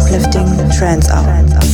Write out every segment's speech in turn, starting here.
Uplifting trance hour.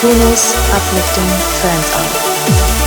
Kuno's uplifting trance hour.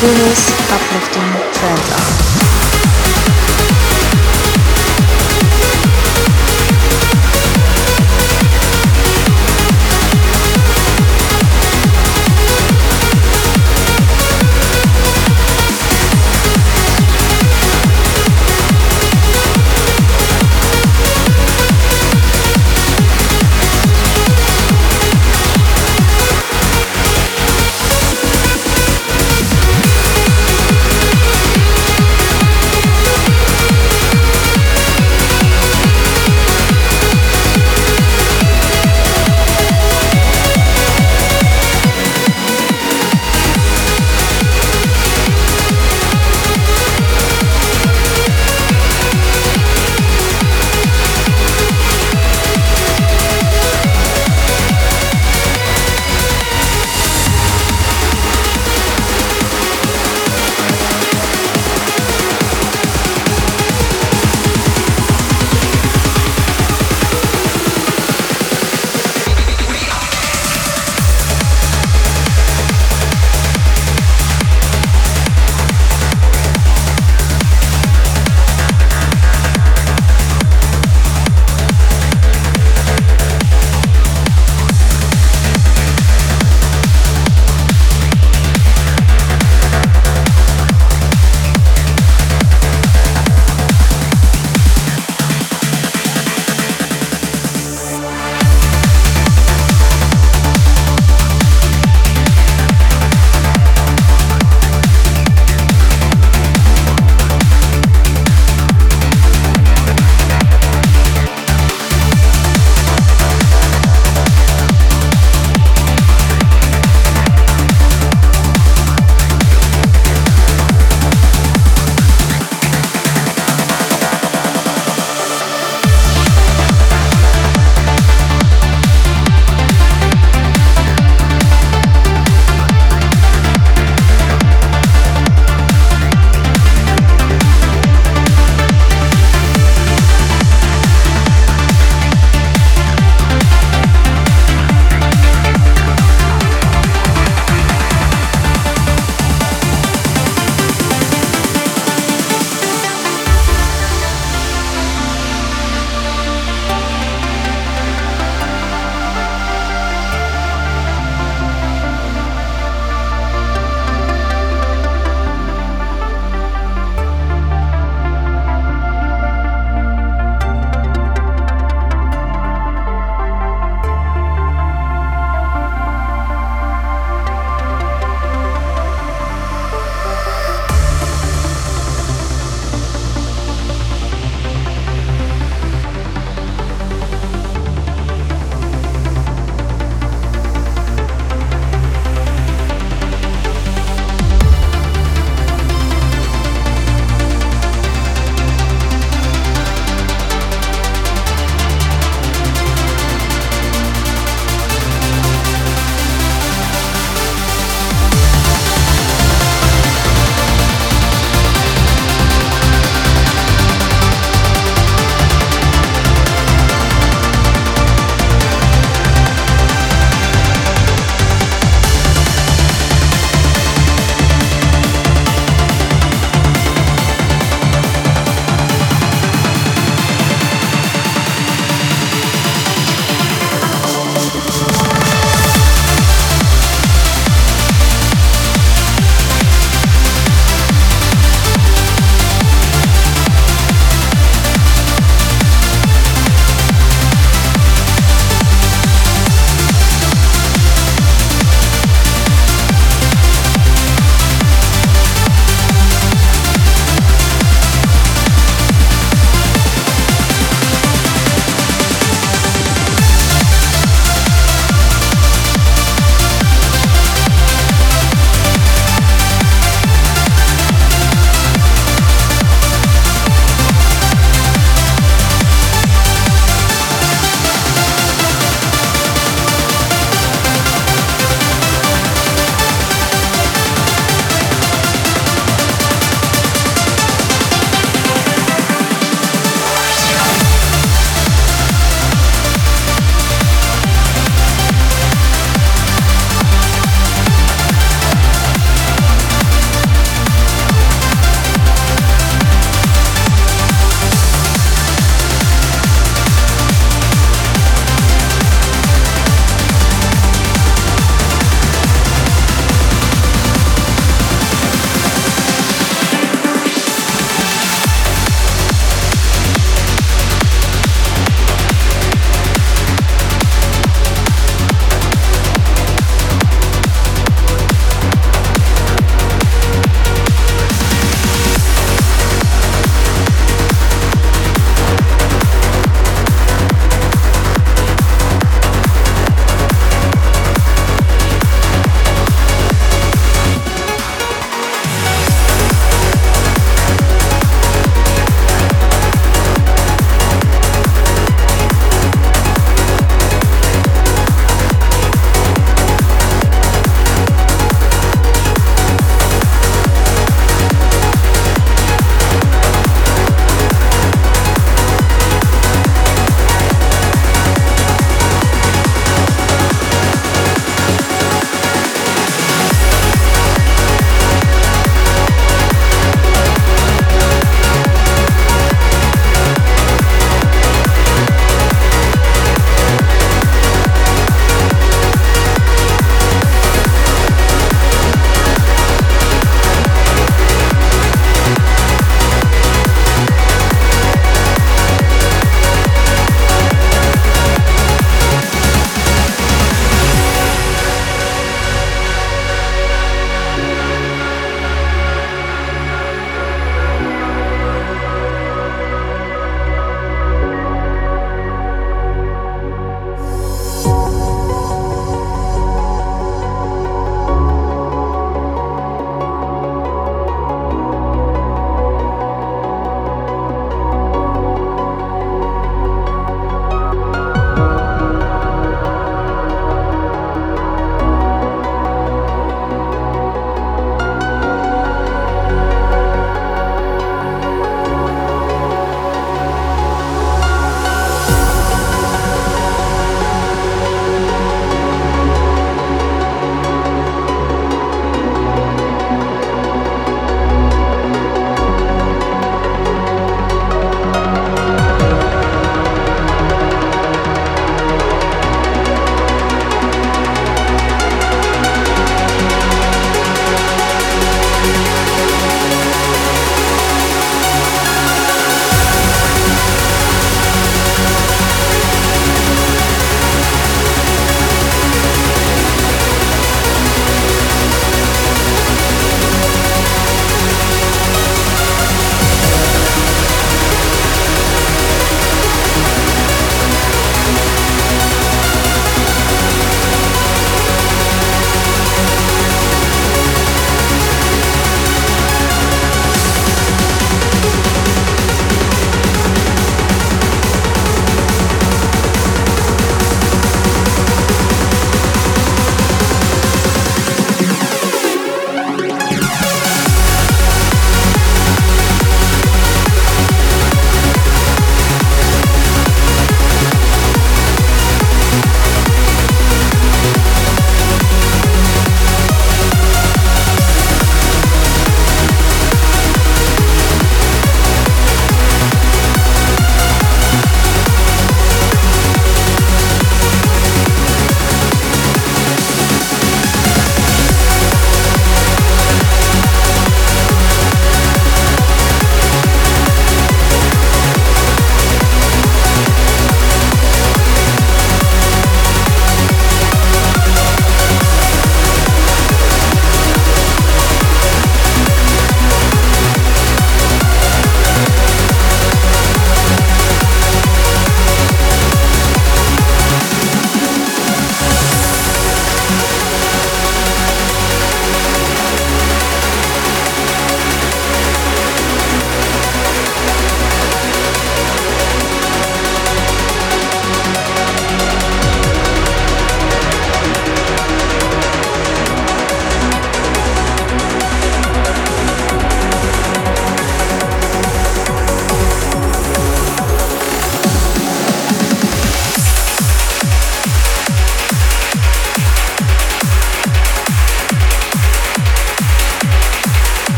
Kunis